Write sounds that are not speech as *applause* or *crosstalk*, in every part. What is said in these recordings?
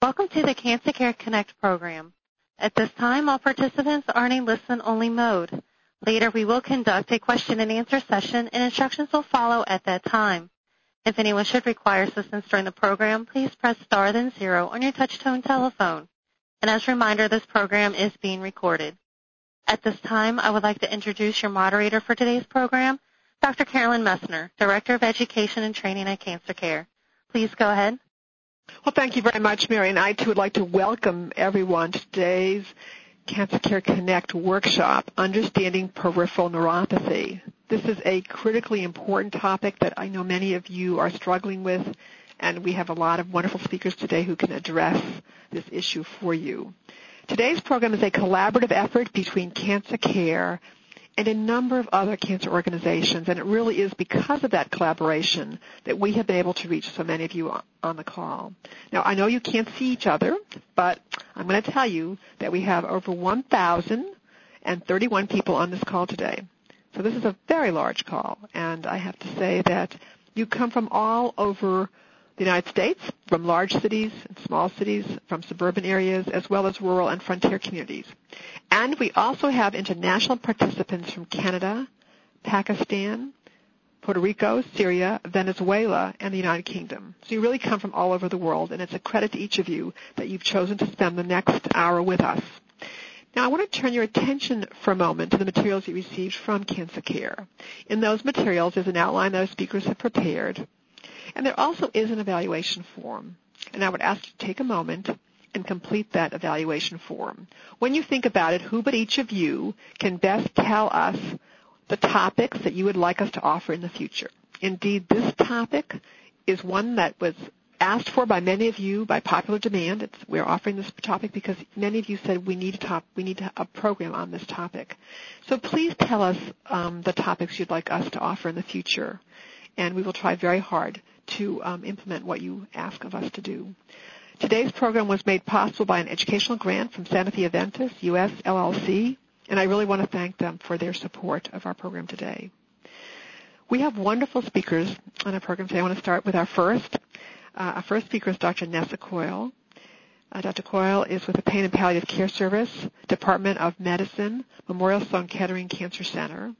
Welcome to the Cancer Care Connect program. At this time, all participants are in a listen-only mode. Later, we will conduct a question-and-answer session, and instructions will follow at that time. If anyone should require assistance during the program, please press star then zero on your touch-tone telephone. And as a reminder, this program is being recorded. At this time, I would like to introduce your moderator for today's program, Dr. Carolyn Messner, Director of Education and Training at Cancer Care. Please go ahead. Well, thank you very much, Mary, and I too would like to welcome everyone to today's Cancer Care Connect workshop, Understanding Peripheral Neuropathy. This is a critically important topic that I know many of you are struggling with, and we have a lot of wonderful speakers today who can address this issue for you. Today's program is a collaborative effort between Cancer Care and a number of other cancer organizations. And it really is because of that collaboration that we have been able to reach so many of you on the call. Now, I know you can't see each other, but I'm going to tell you that we have over 1,031 people on this call today. So this is a very large call, and I have to say that you come from all over the United States, from large cities and small cities, from suburban areas, as well as rural and frontier communities. And we also have international participants from Canada, Pakistan, Puerto Rico, Syria, Venezuela, and the United Kingdom. So you really come from all over the world, and it's a credit to each of you that you've chosen to spend the next hour with us. Now, I want to turn your attention for a moment to the materials you received from Cancer Care. In those materials, is an outline that our speakers have prepared, and there also is an evaluation form. And I would ask you to take a moment and complete that evaluation form. When you think about it, who but each of you can best tell us the topics that you would like us to offer in the future? Indeed, this topic is one that was asked for by many of you by popular demand. It's, we're offering this topic because many of you said we need a top, we need a program on this topic. So please tell us um, the topics you'd like us to offer in the future, and we will try very hard to um, implement what you ask of us to do. Today's program was made possible by an educational grant from Sanofi Aventis US LLC, and I really want to thank them for their support of our program today. We have wonderful speakers on our program today. I want to start with our first. Uh, our first speaker is Dr. Nessa Coyle. Uh, Dr. Coyle is with the Pain and Palliative Care Service, Department of Medicine, Memorial Sloan Kettering Cancer Center.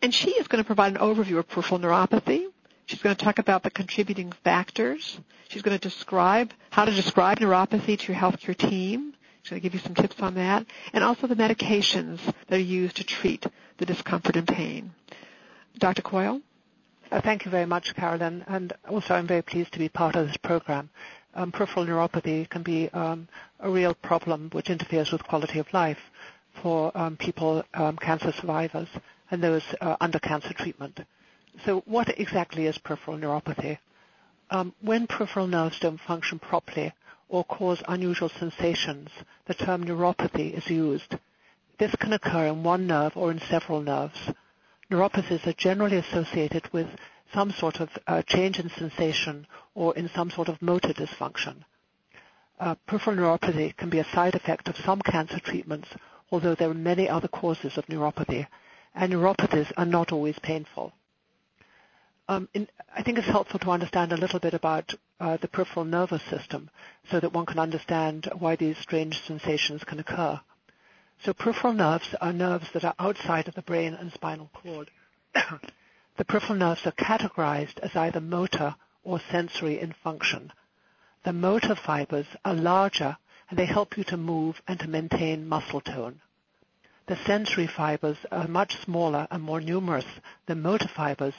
And she is going to provide an overview of peripheral neuropathy, She's going to talk about the contributing factors. She's going to describe how to describe neuropathy to your healthcare team. She's going to give you some tips on that. And also the medications that are used to treat the discomfort and pain. Dr. Coyle? Uh, thank you very much, Carolyn. And also I'm very pleased to be part of this program. Um, peripheral neuropathy can be um, a real problem which interferes with quality of life for um, people, um, cancer survivors, and those uh, under cancer treatment. So what exactly is peripheral neuropathy? Um, when peripheral nerves don't function properly or cause unusual sensations, the term neuropathy is used. This can occur in one nerve or in several nerves. Neuropathies are generally associated with some sort of uh, change in sensation or in some sort of motor dysfunction. Uh, peripheral neuropathy can be a side effect of some cancer treatments, although there are many other causes of neuropathy, and neuropathies are not always painful. Um, I think it's helpful to understand a little bit about uh, the peripheral nervous system so that one can understand why these strange sensations can occur. So peripheral nerves are nerves that are outside of the brain and spinal cord. *coughs* the peripheral nerves are categorized as either motor or sensory in function. The motor fibers are larger and they help you to move and to maintain muscle tone. The sensory fibers are much smaller and more numerous than motor fibers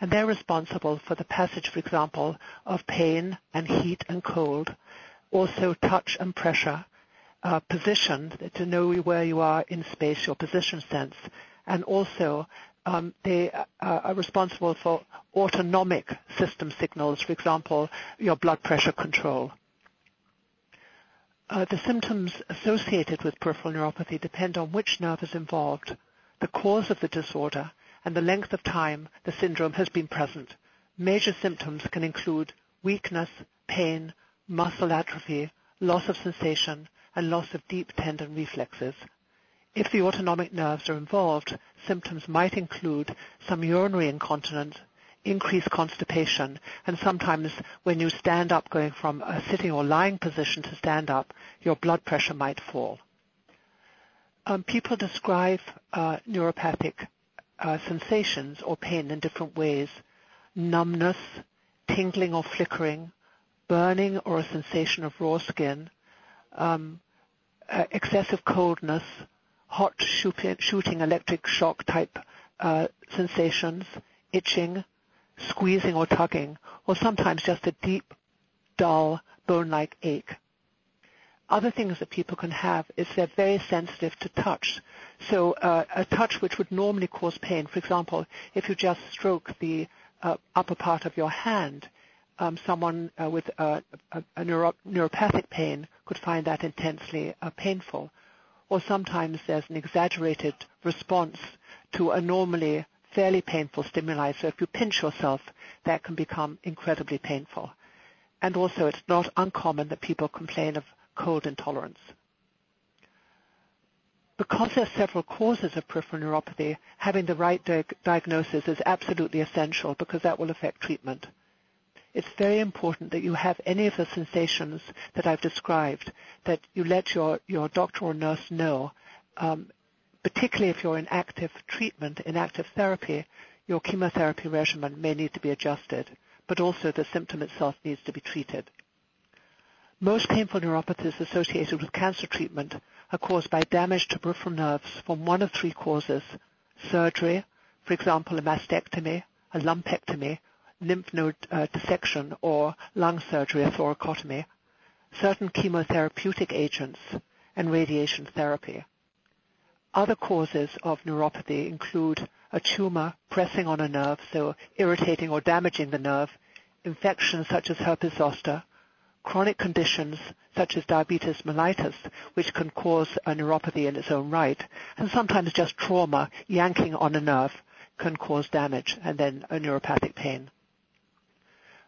and they're responsible for the passage, for example, of pain and heat and cold, also touch and pressure, uh, position to know where you are in space, your position sense, and also um, they uh, are responsible for autonomic system signals, for example, your blood pressure control. Uh, the symptoms associated with peripheral neuropathy depend on which nerve is involved, the cause of the disorder, and the length of time the syndrome has been present. Major symptoms can include weakness, pain, muscle atrophy, loss of sensation, and loss of deep tendon reflexes. If the autonomic nerves are involved, symptoms might include some urinary incontinence, increased constipation, and sometimes when you stand up going from a sitting or lying position to stand up, your blood pressure might fall. Um, people describe uh, neuropathic uh, sensations or pain in different ways. Numbness, tingling or flickering, burning or a sensation of raw skin, um, uh, excessive coldness, hot shooting electric shock type uh, sensations, itching, squeezing or tugging, or sometimes just a deep, dull, bone-like ache. Other things that people can have is they're very sensitive to touch. So uh, a touch which would normally cause pain, for example, if you just stroke the uh, upper part of your hand, um, someone uh, with a, a, neuro- neuropathic pain could find that intensely uh, painful. Or sometimes there's an exaggerated response to a normally fairly painful stimuli. So if you pinch yourself, that can become incredibly painful. And also it's not uncommon that people complain of cold intolerance. Because there are several causes of peripheral neuropathy, having the right di- diagnosis is absolutely essential because that will affect treatment. It's very important that you have any of the sensations that I've described, that you let your, your doctor or nurse know um, particularly if you're in active treatment, in active therapy, your chemotherapy regimen may need to be adjusted, but also the symptom itself needs to be treated. Most painful neuropathies associated with cancer treatment are caused by damage to peripheral nerves from one of three causes. Surgery, for example, a mastectomy, a lumpectomy, lymph node uh, dissection, or lung surgery, a thoracotomy, certain chemotherapeutic agents, and radiation therapy. Other causes of neuropathy include a tumor pressing on a nerve, so irritating or damaging the nerve, infections such as herpes zoster, chronic conditions such as diabetes mellitus, which can cause a neuropathy in its own right, and sometimes just trauma yanking on a nerve can cause damage and then a neuropathic pain.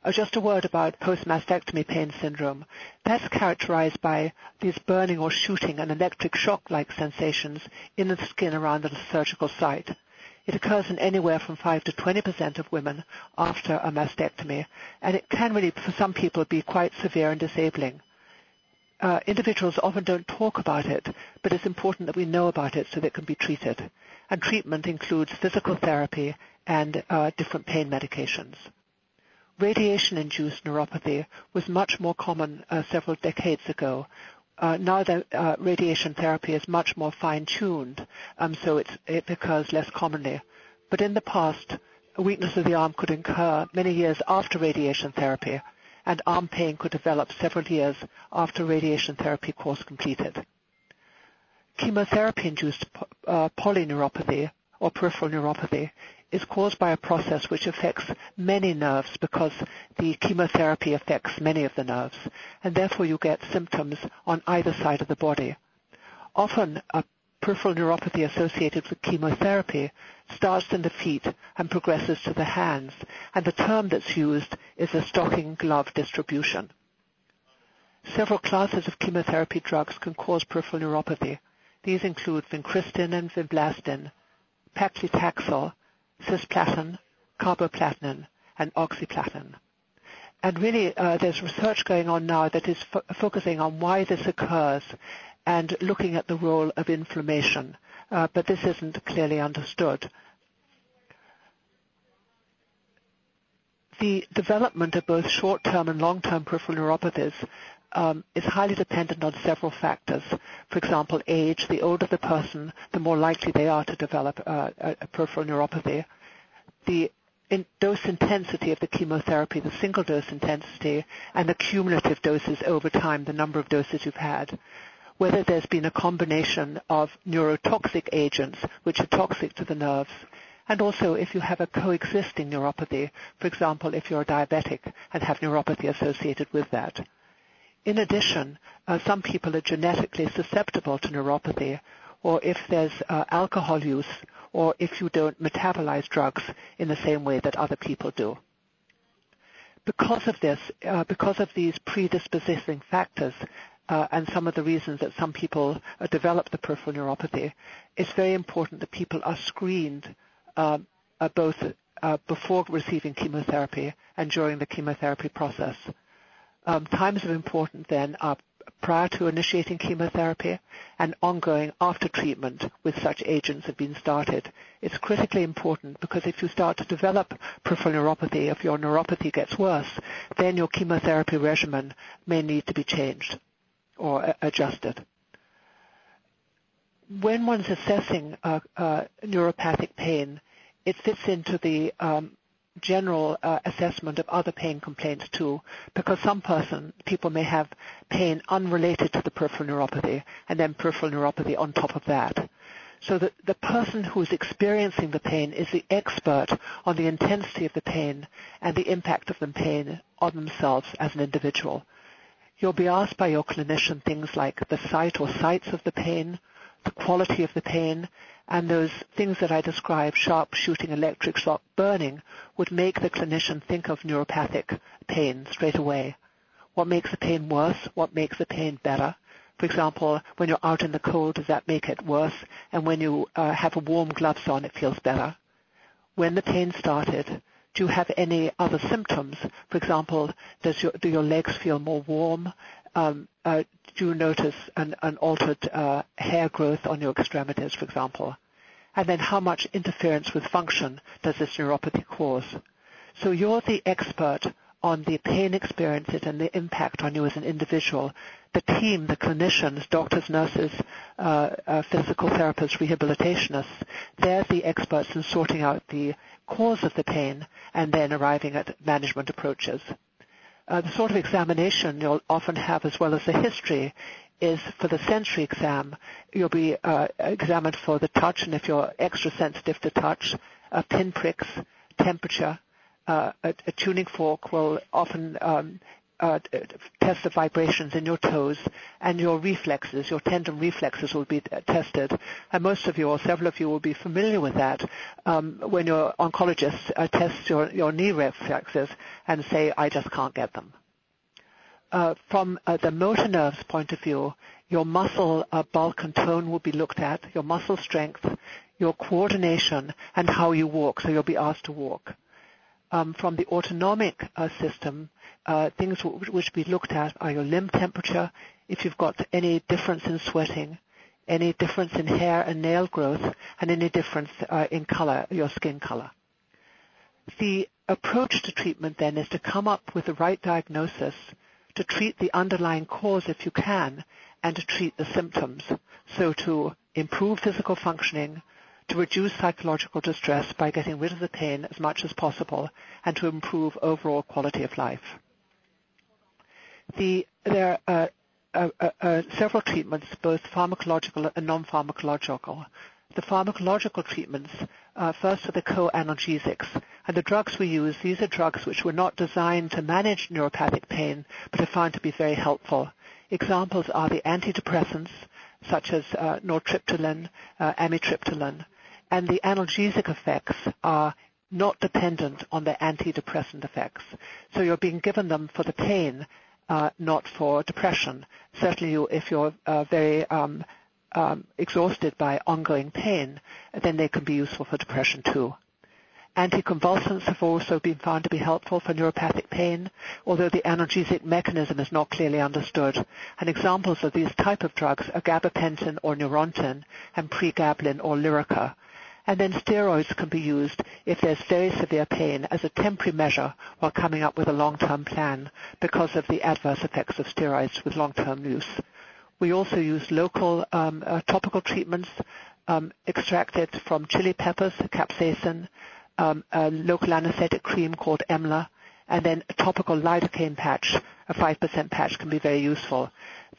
Uh, just a word about post-mastectomy pain syndrome. That's characterized by these burning or shooting and electric shock-like sensations in the skin around the surgical site. It occurs in anywhere from 5 to 20% of women after a mastectomy, and it can really, for some people, be quite severe and disabling. Uh, individuals often don't talk about it, but it's important that we know about it so that it can be treated. And treatment includes physical therapy and uh, different pain medications radiation-induced neuropathy was much more common uh, several decades ago. Uh, now that uh, radiation therapy is much more fine-tuned, um, so it occurs less commonly. But in the past, a weakness of the arm could occur many years after radiation therapy, and arm pain could develop several years after radiation therapy course completed. Chemotherapy-induced uh, polyneuropathy or peripheral neuropathy is caused by a process which affects many nerves because the chemotherapy affects many of the nerves, and therefore you get symptoms on either side of the body. Often a peripheral neuropathy associated with chemotherapy starts in the feet and progresses to the hands, and the term that's used is a stocking glove distribution. Several classes of chemotherapy drugs can cause peripheral neuropathy. These include vincristine and vinblastine, paclitaxel, cisplatin, carboplatin, and oxaliplatin. And really, uh, there's research going on now that is fo- focusing on why this occurs and looking at the role of inflammation. Uh, but this isn't clearly understood. The development of both short-term and long-term peripheral neuropathies um, is highly dependent on several factors. For example, age. The older the person, the more likely they are to develop uh, a, peripheral neuropathy. The in dose intensity of the chemotherapy, the single dose intensity, and the cumulative doses over time, the number of doses you've had. Whether there's been a combination of neurotoxic agents, which are toxic to the nerves, and also if you have a coexisting neuropathy, for example, if you're diabetic and have neuropathy associated with that. In addition, uh, some people are genetically susceptible to neuropathy, or if there's uh, alcohol use, or if you don't metabolize drugs in the same way that other people do. Because of this, uh, because of these predisposing factors, uh, and some of the reasons that some people uh, develop the peripheral neuropathy, it's very important that people are screened um, uh, both before receiving chemotherapy and during the chemotherapy process. Um, times of importance then are prior to initiating chemotherapy and ongoing after treatment with such agents have been started. It's critically important because if you start to develop peripheral neuropathy, if your neuropathy gets worse, then your chemotherapy regimen may need to be changed or adjusted. When one's assessing uh, uh, neuropathic pain, it fits into the um, general uh, assessment of other pain complaints too, because some person, people may have pain unrelated to the peripheral neuropathy and then peripheral neuropathy on top of that. So that the person who's experiencing the pain is the expert on the intensity of the pain and the impact of the pain on themselves as an individual. You'll be asked by your clinician things like the site or sites of the pain, the quality of the pain, and those things that I described, sharp shooting electric shock burning, would make the clinician think of neuropathic pain straight away. What makes the pain worse? What makes the pain better? For example, when you're out in the cold, does that make it worse? And when you uh, have warm gloves on, it feels better. When the pain started, do you have any other symptoms? For example, your, do your legs feel more warm? Um, uh, do you notice an, altered uh, hair growth on your extremities, for example? And then how much interference with function does this neuropathy cause? So you're the expert on the pain experiences and the impact on you as an individual. The team, the clinicians, doctors, nurses, uh, uh, physical therapists, rehabilitationists, they're the experts in sorting out the cause of the pain and then arriving at management approaches. Uh, the sort of examination you'll often have as well as the history is for the sensory exam, you'll be uh, examined for the touch, and if you're extra sensitive to touch, uh, pinpricks, temperature. Uh, a, a, tuning fork will often um, uh, test the vibrations in your toes, and your reflexes, your tendon reflexes will be tested. And most of you, or several of you, will be familiar with that um, when your oncologist uh, tests your, your knee reflexes and say, I just can't get them. Uh, from uh, the motor nerves point of view, your muscle uh, bulk and tone will be looked at, your muscle strength, your coordination, and how you walk. So you'll be asked to walk. Um, from the autonomic uh, system, uh, things w- which we looked at are your limb temperature, if you've got any difference in sweating, any difference in hair and nail growth, and any difference uh, in color, your skin color. The approach to treatment then is to come up with the right diagnosis to treat the underlying cause if you can and to treat the symptoms. So to improve physical functioning, to reduce psychological distress by getting rid of the pain as much as possible, and to improve overall quality of life. The, there are uh, uh, uh, several treatments, both pharmacological and non-pharmacological. The pharmacological treatments, uh, first are the co-analgesics. And the drugs we use, these are drugs which were not designed to manage neuropathic pain, but are found to be very helpful. Examples are the antidepressants, such as uh, nortriptyline, uh, amitriptyline, and the analgesic effects are not dependent on the antidepressant effects. So you're being given them for the pain uh, not for depression. Certainly, you, if you're uh, very um, um, exhausted by ongoing pain, then they can be useful for depression too. Anticonvulsants have also been found to be helpful for neuropathic pain, although the analgesic mechanism is not clearly understood. And examples of these type of drugs are gabapentin or Neurontin and pregabalin or Lyrica. And then steroids can be used if there's very severe pain as a temporary measure while coming up with a long-term plan because of the adverse effects of steroids with long-term use. We also use local um, uh, topical treatments um, extracted from chili peppers, capsaicin, um, a local anesthetic cream called Emla, and then a topical lidocaine patch, a 5% patch can be very useful.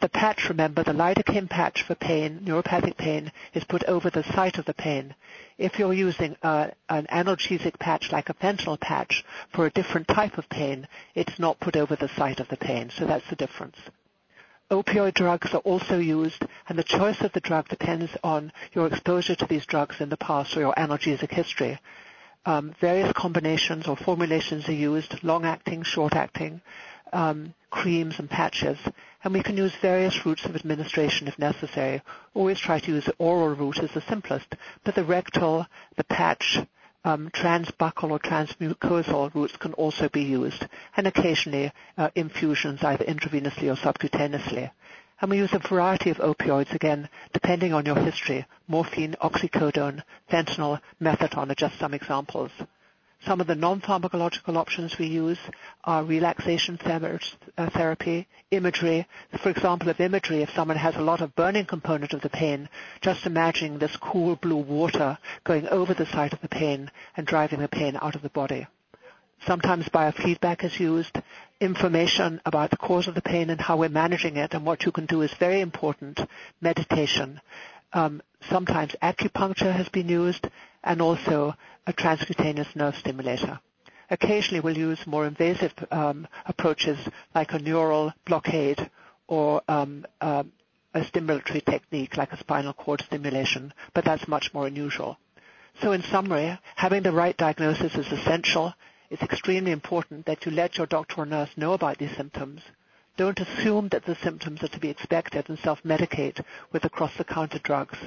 The patch, remember, the lidocaine patch for pain, neuropathic pain, is put over the site of the pain. If you're using uh, an analgesic patch like a fentanyl patch for a different type of pain, it's not put over the site of the pain. So that's the difference. Opioid drugs are also used, and the choice of the drug depends on your exposure to these drugs in the past or your analgesic history. Um, various combinations or formulations are used, long-acting, short-acting, um, creams and patches, and we can use various routes of administration if necessary. Always try to use the oral route as the simplest, but the rectal, the patch, um, transbuccal or transmucosal routes can also be used, and occasionally uh, infusions either intravenously or subcutaneously. And we use a variety of opioids, again, depending on your history, morphine, oxycodone, fentanyl, methadone are just some examples. Some of the non-pharmacological options we use are relaxation uh, therapy, imagery. For example, of imagery, if someone has a lot of burning component of the pain, just imagining this cool blue water going over the site of the pain and driving the pain out of the body. Sometimes biofeedback is used. Information about the cause of the pain and how we're managing it and what you can do is very important. Meditation. Um, sometimes acupuncture has been used and also a transcutaneous nerve stimulator. Occasionally we'll use more invasive um, approaches like a neural blockade or um, uh, a stimulatory technique like a spinal cord stimulation, but that's much more unusual. So in summary, having the right diagnosis is essential. It's extremely important that you let your doctor or nurse know about these symptoms. Don't assume that the symptoms are to be expected and self-medicate with across-the-counter drugs.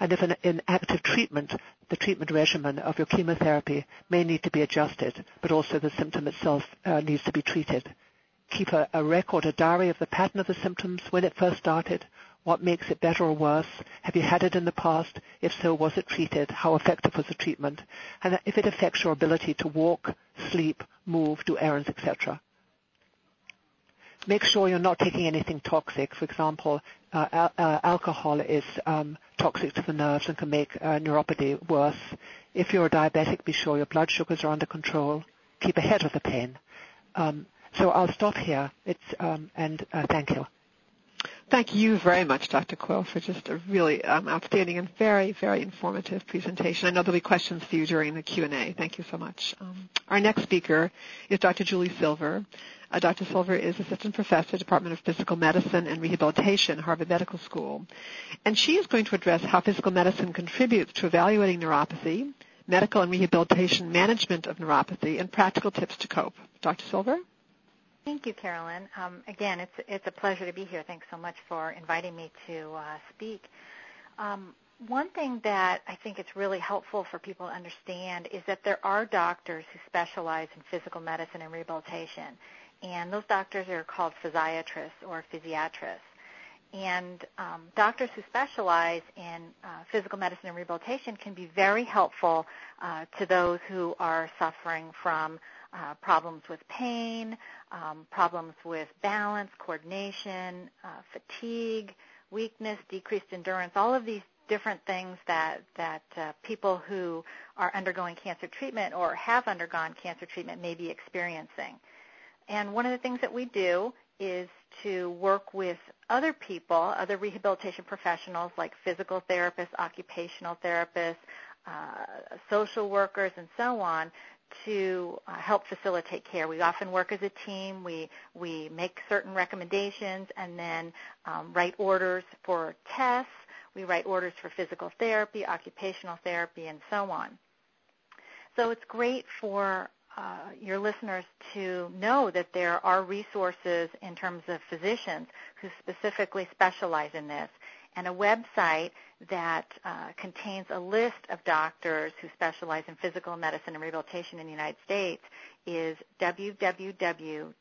And if in, active treatment, the treatment regimen of your chemotherapy may need to be adjusted, but also the symptom itself uh, needs to be treated. Keep a, a record, a diary of the pattern of the symptoms when it first started, what makes it better or worse? Have you had it in the past? If so, was it treated? How effective was the treatment? And if it affects your ability to walk, sleep, move, do errands, etc make sure you're not taking anything toxic. For example, uh, al- uh, alcohol is um, toxic to the nerves and can make uh, neuropathy worse. If you're a diabetic, be sure your blood sugars are under control. Keep ahead of the pain. Um, so I'll stop here. It's, um, and uh, thank you. Thank you very much, Dr. Coyle, for just a really um, outstanding and very, very informative presentation. I know there'll be questions for you during the Q&A. Thank you so much. Um, our next speaker is Dr. Julie Silver. Uh, Dr. Silver is Assistant Professor, Department of Physical Medicine and Rehabilitation, Harvard Medical School. And she is going to address how physical medicine contributes to evaluating neuropathy, medical and rehabilitation management of neuropathy, and practical tips to cope. Dr. Silver? Thank you, Carolyn. Um, again, it's it's a pleasure to be here. Thanks so much for inviting me to uh, speak. Um, one thing that I think it's really helpful for people to understand is that there are doctors who specialize in physical medicine and rehabilitation and those doctors are called physiatrists or physiatrists. And um, doctors who specialize in uh, physical medicine and rehabilitation can be very helpful uh, to those who are suffering from uh, problems with pain, um, problems with balance, coordination, uh, fatigue, weakness, decreased endurance, all of these different things that that uh, people who are undergoing cancer treatment or have undergone cancer treatment may be experiencing. And one of the things that we do is to work with other people, other rehabilitation professionals like physical therapists, occupational therapists, uh, social workers, and so on to uh, help facilitate care. We often work as a team. We we make certain recommendations and then um, write orders for tests. We write orders for physical therapy, occupational therapy, and so on. So it's great for uh, your listeners to know that there are resources in terms of physicians who specifically specialize in this and a website that uh, contains a list of doctors who specialize in physical medicine and rehabilitation in the United States is www.aapmr.org.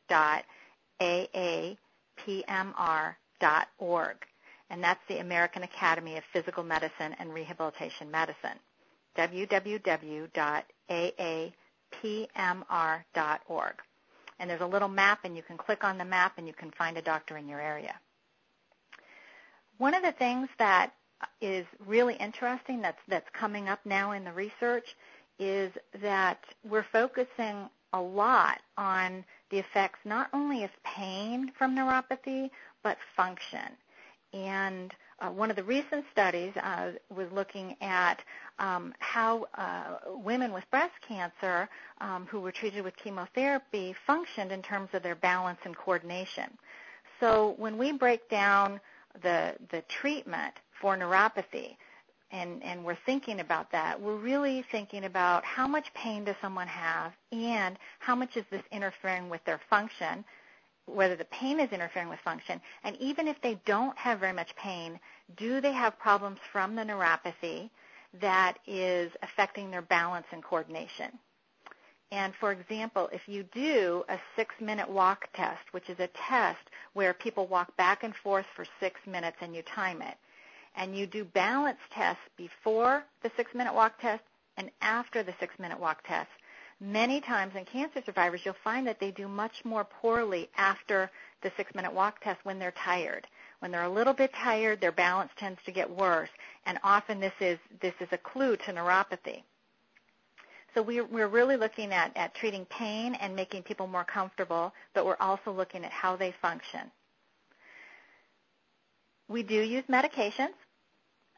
And that's the American Academy of Physical Medicine and Rehabilitation Medicine. www.aapmr.org And there's a little map, and you can click on the map and you can find a doctor in your area. One of the things that is really interesting that's, that's coming up now in the research is that we're focusing a lot on the effects not only of pain from neuropathy, but function. And uh, one of the recent studies uh, was looking at um, how uh, women with breast cancer um, who were treated with chemotherapy functioned in terms of their balance and coordination. So when we break down the the treatment for neuropathy, and, and we're thinking about that, we're really thinking about how much pain does someone have and how much is this interfering with their function whether the pain is interfering with function, and even if they don't have very much pain, do they have problems from the neuropathy that is affecting their balance and coordination. And for example, if you do a six minute walk test, which is a test where people walk back and forth for six minutes and you time it, and you do balance tests before the six minute walk test and after the six minute walk test, many times in cancer survivors, you'll find that they do much more poorly after the six minute walk test when they're tired. When they're a little bit tired, their balance tends to get worse, and often this is, this is a clue to neuropathy. So we're, we're really looking at, at treating pain and making people more comfortable, but we're also looking at how they function. We do use medications,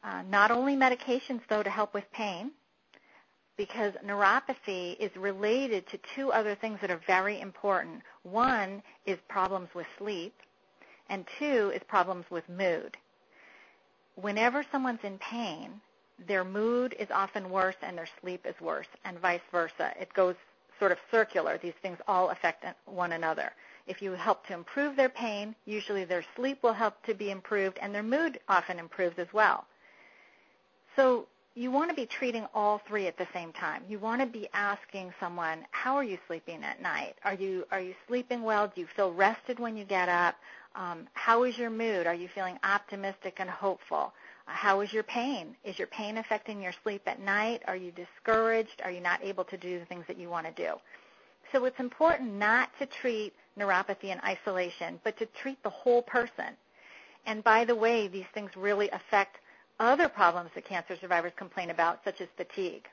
uh, not only medications though to help with pain, because neuropathy is related to two other things that are very important. One is problems with sleep, and two is problems with mood. Whenever someone's in pain, their mood is often worse and their sleep is worse, and vice versa. It goes sort of circular. These things all affect one another. If you help to improve their pain, usually their sleep will help to be improved, and their mood often improves as well. So you want to be treating all three at the same time. You want to be asking someone, how are you sleeping at night? Are you are you sleeping well? Do you feel rested when you get up? Um, how is your mood? Are you feeling optimistic and hopeful? How is your pain? Is your pain affecting your sleep at night? Are you discouraged? Are you not able to do the things that you want to do? So it's important not to treat neuropathy in isolation, but to treat the whole person. And by the way, these things really affect other problems that cancer survivors complain about, such as fatigue.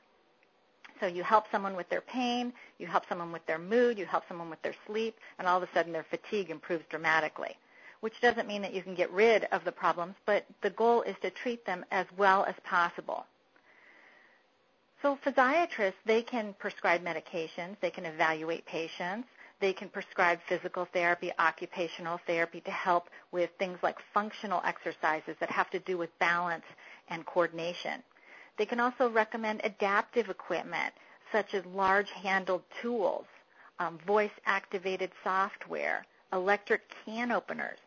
So you help someone with their pain, you help someone with their mood, you help someone with their sleep, and all of a sudden their fatigue improves dramatically. Which doesn't mean that you can get rid of the problems, but the goal is to treat them as well as possible. So physiatrists, they can prescribe medications, they can evaluate patients, they can prescribe physical therapy, occupational therapy to help with things like functional exercises that have to do with balance and coordination. They can also recommend adaptive equipment such as large-handled tools, um, voice-activated software, electric can openers,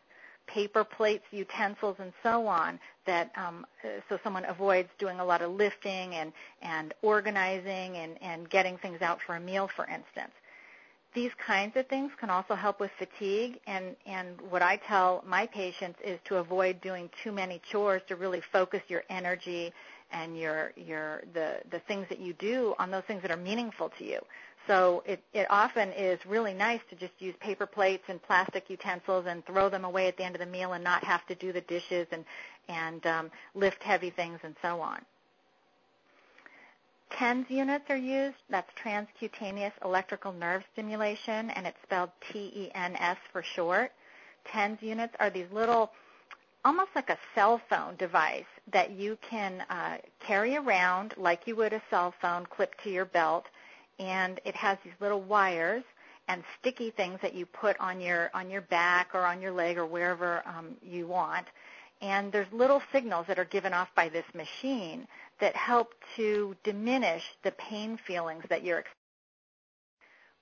paper plates, utensils, and so on. That um, so someone avoids doing a lot of lifting and and organizing and and getting things out for a meal, for instance these kinds of things can also help with fatigue and and what I tell my patients is to avoid doing too many chores to really focus your energy and your your the the things that you do on those things that are meaningful to you. So it it often is really nice to just use paper plates and plastic utensils and throw them away at the end of the meal and not have to do the dishes and and um, lift heavy things and so on. TENS units are used. That's transcutaneous electrical nerve stimulation, and it's spelled T-E-N-S for short. TENS units are these little, almost like a cell phone device that you can uh, carry around like you would a cell phone clipped to your belt, and it has these little wires and sticky things that you put on your on your back or on your leg or wherever um, you want. And there's little signals that are given off by this machine that help to diminish the pain feelings that you're experiencing.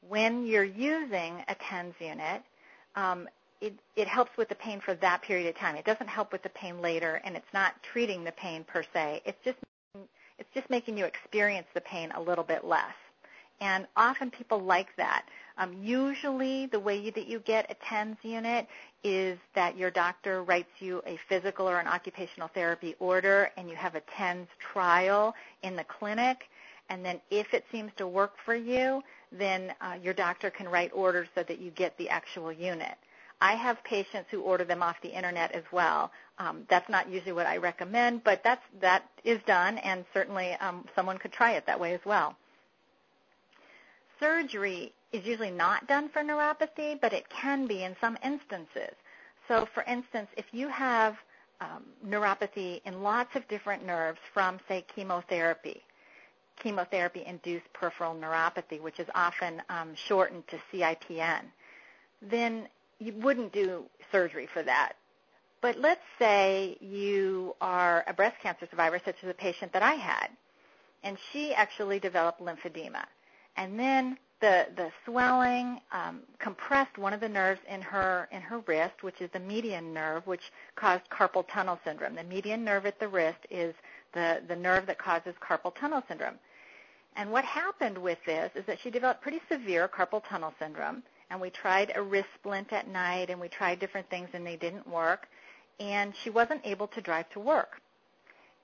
When you're using a TENS unit, um, it, it helps with the pain for that period of time. It doesn't help with the pain later, and it's not treating the pain per se. It's just it's just making you experience the pain a little bit less. And often people like that. Um, usually the way that you get a TENS unit is that your doctor writes you a physical or an occupational therapy order and you have a TENS trial in the clinic. And then if it seems to work for you, then uh, your doctor can write orders so that you get the actual unit. I have patients who order them off the internet as well. Um, that's not usually what I recommend, but that's that is done, and certainly um, someone could try it that way as well. Surgery is usually not done for neuropathy, but it can be in some instances. So, for instance, if you have um, neuropathy in lots of different nerves from, say, chemotherapy, chemotherapy-induced peripheral neuropathy, which is often um, shortened to CIPN, then you wouldn't do surgery for that. But let's say you are a breast cancer survivor, such as a patient that I had, and she actually developed lymphedema. And then the the swelling um, compressed one of the nerves in her in her wrist, which is the median nerve, which caused carpal tunnel syndrome. The median nerve at the wrist is the the nerve that causes carpal tunnel syndrome. And what happened with this is that she developed pretty severe carpal tunnel syndrome. And we tried a wrist splint at night, and we tried different things, and they didn't work. And she wasn't able to drive to work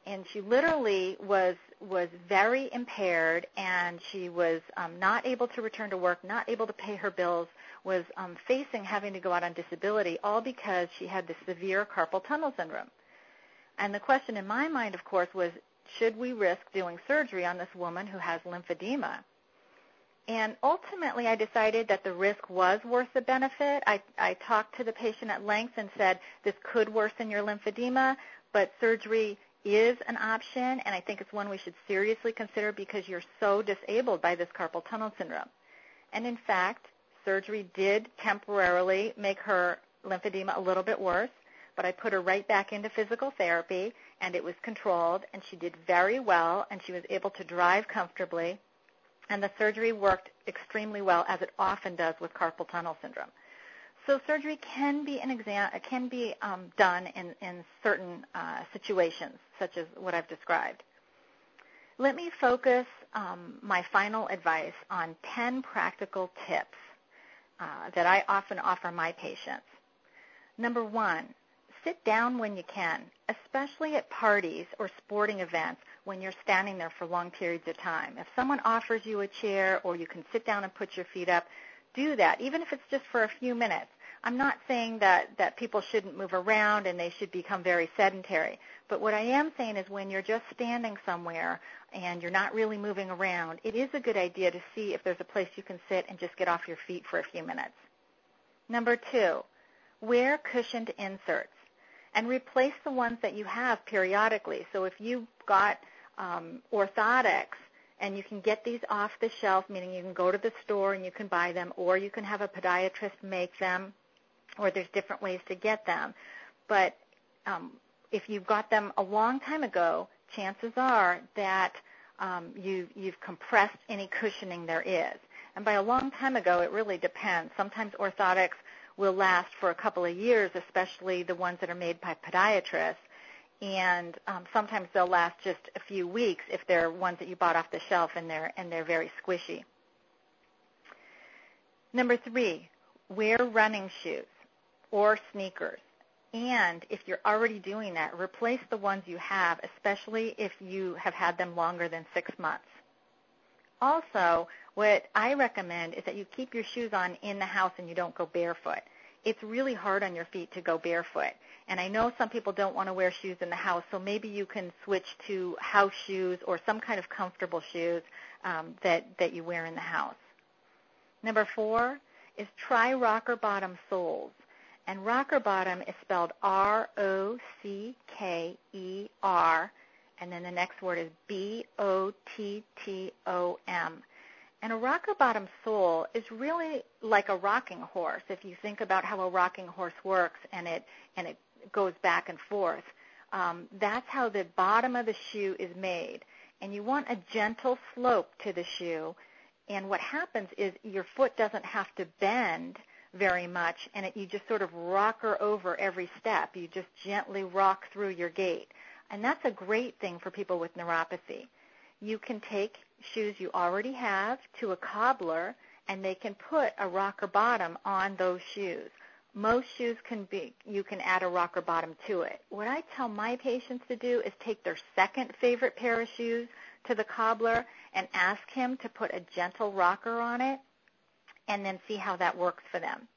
and she literally was was very impaired and she was um, not able to return to work, not able to pay her bills, was um, facing having to go out on disability, all because she had this severe carpal tunnel syndrome. And the question in my mind, of course, was should we risk doing surgery on this woman who has lymphedema? And ultimately, I decided that the risk was worth the benefit. I, I talked to the patient at length and said, this could worsen your lymphedema, but surgery is an option, and I think it's one we should seriously consider because you're so disabled by this carpal tunnel syndrome. And in fact, surgery did temporarily make her lymphedema a little bit worse, but I put her right back into physical therapy, and it was controlled, and she did very well, and she was able to drive comfortably, and the surgery worked extremely well, as it often does with carpal tunnel syndrome. So surgery can be an exam can be um, done in, in certain uh, situations, such as what I've described. Let me focus um, my final advice on 10 practical tips uh, that I often offer my patients. Number one, sit down when you can, especially at parties or sporting events when you're standing there for long periods of time. If someone offers you a chair or you can sit down and put your feet up, do that, even if it's just for a few minutes. I'm not saying that, that people shouldn't move around and they should become very sedentary. But what I am saying is when you're just standing somewhere and you're not really moving around, it is a good idea to see if there's a place you can sit and just get off your feet for a few minutes. Number two, wear cushioned inserts and replace the ones that you have periodically. So if you've got um, orthotics and you can get these off the shelf, meaning you can go to the store and you can buy them, or you can have a podiatrist make them, or there's different ways to get them. But um, if you've got them a long time ago, chances are that um, you, you've compressed any cushioning there is. And by a long time ago, it really depends. Sometimes orthotics will last for a couple of years, especially the ones that are made by podiatrists and um, sometimes they'll last just a few weeks if they're ones that you bought off the shelf and they're and they're very squishy. Number three, wear running shoes or sneakers. And if you're already doing that, replace the ones you have, especially if you have had them longer than six months. Also, what I recommend is that you keep your shoes on in the house and you don't go barefoot. It's really hard on your feet to go barefoot. And I know some people don't want to wear shoes in the house, so maybe you can switch to house shoes or some kind of comfortable shoes um, that, that you wear in the house. Number four is try rocker bottom soles. And rocker bottom is spelled R-O-C-K-E-R, and then the next word is B-O-T-T-O-M. And a rocker bottom sole is really like a rocking horse. If you think about how a rocking horse works and it and it goes back and forth, um, that's how the bottom of the shoe is made. And you want a gentle slope to the shoe. And what happens is your foot doesn't have to bend very much, and it, you just sort of rocker over every step. You just gently rock through your gait. And that's a great thing for people with neuropathy. You can take shoes you already have to a cobbler and they can put a rocker bottom on those shoes. Most shoes can be, you can add a rocker bottom to it. What I tell my patients to do is take their second favorite pair of shoes to the cobbler and ask him to put a gentle rocker on it and then see how that works for them.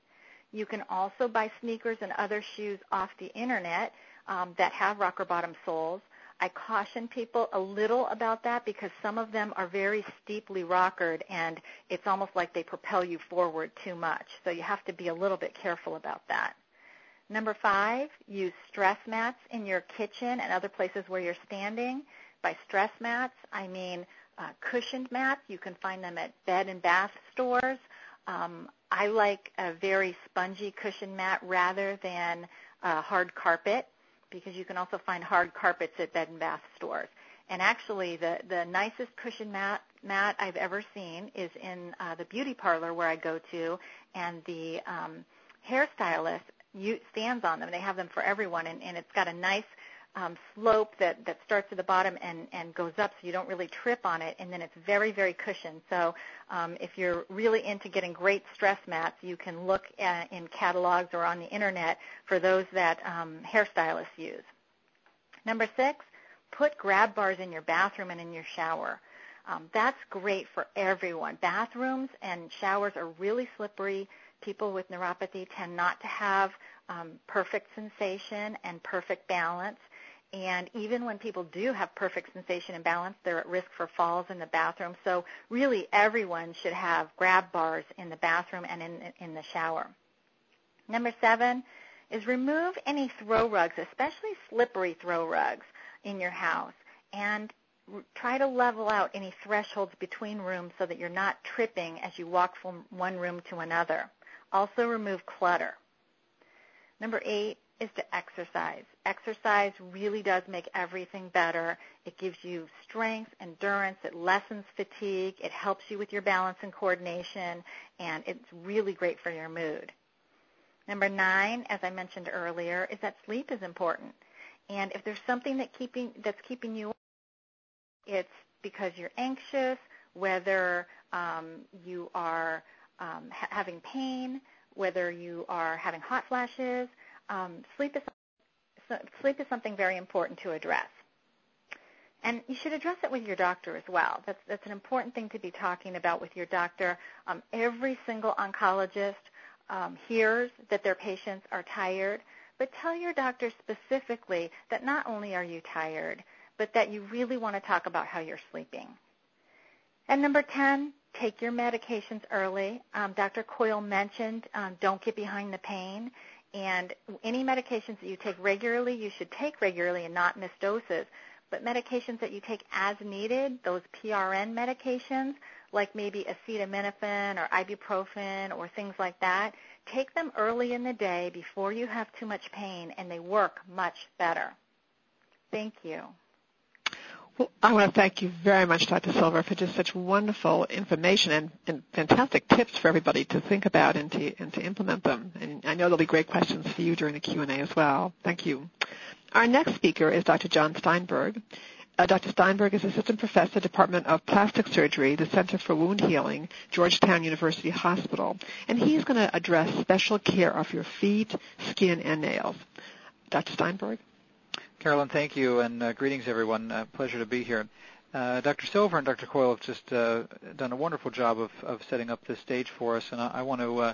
You can also buy sneakers and other shoes off the internet um, that have rocker bottom soles. I caution people a little about that because some of them are very steeply rockered and it's almost like they propel you forward too much. So you have to be a little bit careful about that. Number five, use stress mats in your kitchen and other places where you're standing. By stress mats, I mean uh, cushioned mats. You can find them at bed and bath stores. Um, I like a very spongy cushion mat rather than a hard carpet because you can also find hard carpets at bed and bath stores. And actually, the, the nicest cushion mat, mat I've ever seen is in uh, the beauty parlor where I go to, and the um, hairstylist stands on them. They have them for everyone, and, and it's got a nice um, slope that, that starts at the bottom and, and goes up so you don't really trip on it, and then it's very, very cushioned. So um, if you're really into getting great stress mats, you can look at, in catalogs or on the internet for those that um, hairstylists use. Number six, put grab bars in your bathroom and in your shower. Um, that's great for everyone. Bathrooms and showers are really slippery. People with neuropathy tend not to have um, perfect sensation and perfect balance. And even when people do have perfect sensation and balance, they're at risk for falls in the bathroom. So really everyone should have grab bars in the bathroom and in, in the shower. Number seven is remove any throw rugs, especially slippery throw rugs in your house. And try to level out any thresholds between rooms so that you're not tripping as you walk from one room to another. Also remove clutter. Number eight, is to exercise. Exercise really does make everything better. It gives you strength, endurance, it lessens fatigue, it helps you with your balance and coordination, and it's really great for your mood. Number nine, as I mentioned earlier, is that sleep is important. And if there's something that keeping, that's keeping you up, it's because you're anxious, whether um, you are um, ha- having pain, whether you are having hot flashes, um, sleep is sleep is something very important to address. And you should address it with your doctor as well. That's, that's an important thing to be talking about with your doctor. Um, every single oncologist um, hears that their patients are tired, but tell your doctor specifically that not only are you tired, but that you really want to talk about how you're sleeping. And number 10, take your medications early. Um, Dr. Coyle mentioned um, don't get behind the pain. And any medications that you take regularly, you should take regularly and not miss doses. But medications that you take as needed, those PRN medications, like maybe acetaminophen or ibuprofen or things like that, take them early in the day before you have too much pain, and they work much better. Thank you. I want to thank you very much, Dr. Silver, for just such wonderful information and, and fantastic tips for everybody to think about and to, and to implement them. And I know there'll be great questions for you during the Q&A as well. Thank you. Our next speaker is Dr. John Steinberg. Uh, Dr. Steinberg is Assistant Professor, Department of Plastic Surgery, the Center for Wound Healing, Georgetown University Hospital. And he's going to address special care of your feet, skin, and nails. Dr. Steinberg? Carolyn, thank you, and uh, greetings, everyone. Uh, pleasure to be here. Uh, Dr. Silver and Dr. Coyle have just uh, done a wonderful job of, of setting up this stage for us, and I, I want to, uh,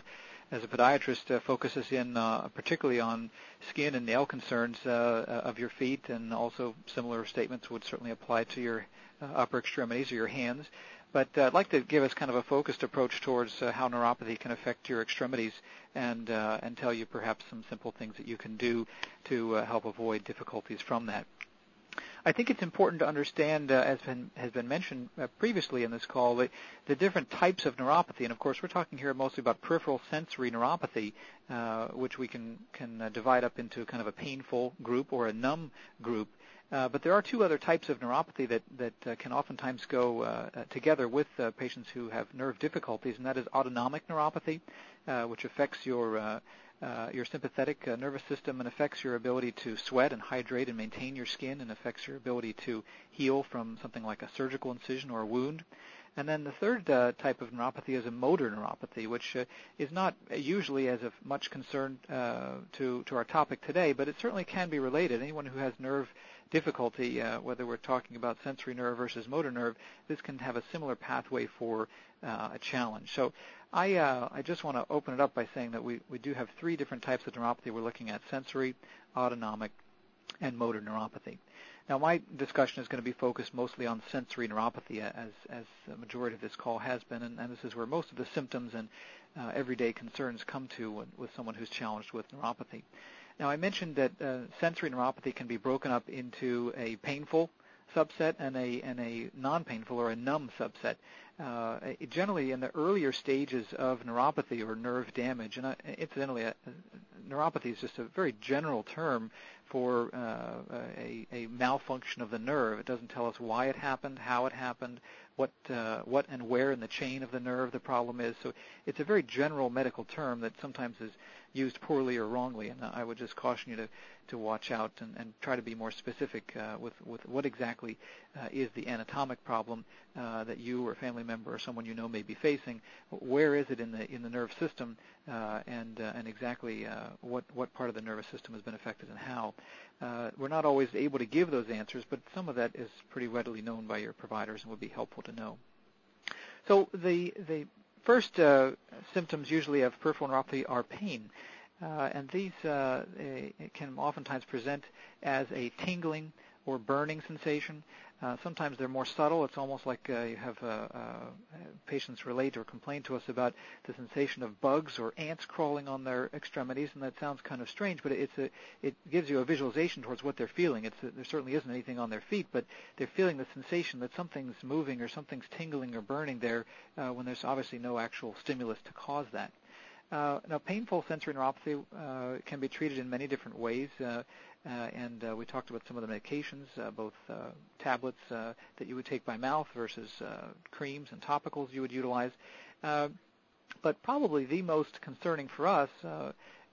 as a podiatrist, uh, focus us in particularly on skin and nail concerns of your feet, and also similar statements would certainly apply to your upper extremities or your hands. But uh, I'd like to give us kind of a focused approach towards uh, how neuropathy can affect your extremities and uh, and tell you perhaps some simple things that you can do to help avoid difficulties from that. I think it's important to understand, uh, as been, has been mentioned uh, previously in this call, the, the, different types of neuropathy. And of course, we're talking here mostly about peripheral sensory neuropathy, uh, which we can can divide up into kind of a painful group or a numb group. Uh, but there are two other types of neuropathy that, that uh, can oftentimes go uh, together with uh, patients who have nerve difficulties, and that is autonomic neuropathy, uh, which affects your your sympathetic nervous system and affects your ability to sweat and hydrate and maintain your skin, and affects your ability to heal from something like a surgical incision or a wound. And then the third uh, type of neuropathy is a motor neuropathy, which uh, is not usually as of much concern uh, to to our topic today, but it certainly can be related. Anyone who has nerve difficulty, uh, whether we're talking about sensory nerve versus motor nerve, this can have a similar pathway for uh, a challenge. So I, uh, I just want to open it up by saying that we, we do have three different types of neuropathy. We're looking at sensory, autonomic, and motor neuropathy. Now, my discussion is going to be focused mostly on sensory neuropathy, as, as the majority of this call has been, and, and this is where most of the symptoms and uh, everyday concerns come to with, with someone who's challenged with neuropathy. Now, I mentioned that uh, sensory neuropathy can be broken up into a painful subset and a and a non-painful or a numb subset. Uh, generally in the earlier stages of neuropathy or nerve damage. And uh, incidentally, uh, neuropathy is just a very general term for uh, a, a, malfunction of the nerve. It doesn't tell us why it happened, how it happened, what uh, what and where in the chain of the nerve the problem is. So it's a very general medical term that sometimes is used poorly or wrongly, and I would just caution you to, to watch out and, and try to be more specific uh, with, with what exactly uh, is the anatomic problem uh, that you or a family member or someone you know may be facing. Where is it in the in the nerve system, uh, and uh, and exactly uh, what what part of the nervous system has been affected and how. we're not always able to give those answers, but some of that is pretty readily known by your providers and would be helpful to know. So the the first uh, symptoms usually of peripheral neuropathy are pain. Uh, and these uh, can oftentimes present as a tingling or burning sensation. Uh, sometimes they're more subtle. It's almost like uh, you have uh, patients relate or complain to us about the sensation of bugs or ants crawling on their extremities, and that sounds kind of strange, but it's a, it gives you a visualization towards what they're feeling. It's a, there certainly isn't anything on their feet, but they're feeling the sensation that something's moving or something's tingling or burning there when there's obviously no actual stimulus to cause that. Uh, now, painful sensory neuropathy uh, can be treated in many different ways. Uh, uh, and uh, we talked about some of the medications, uh, both tablets that you would take by mouth versus creams and topicals you would utilize. but probably the most concerning for us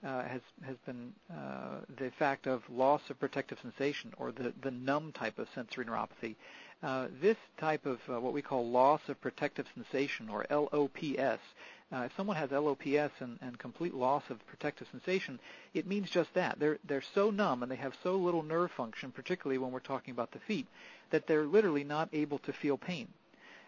uh, has has been uh, the fact of loss of protective sensation or the the numb type of sensory neuropathy. Uh, this type of what we call loss of protective sensation or LOPS uh, if someone has LOPS and, and complete loss of protective sensation, it means just that. They're they're so numb and they have so little nerve function, particularly when we're talking about the feet, that they're literally not able to feel pain.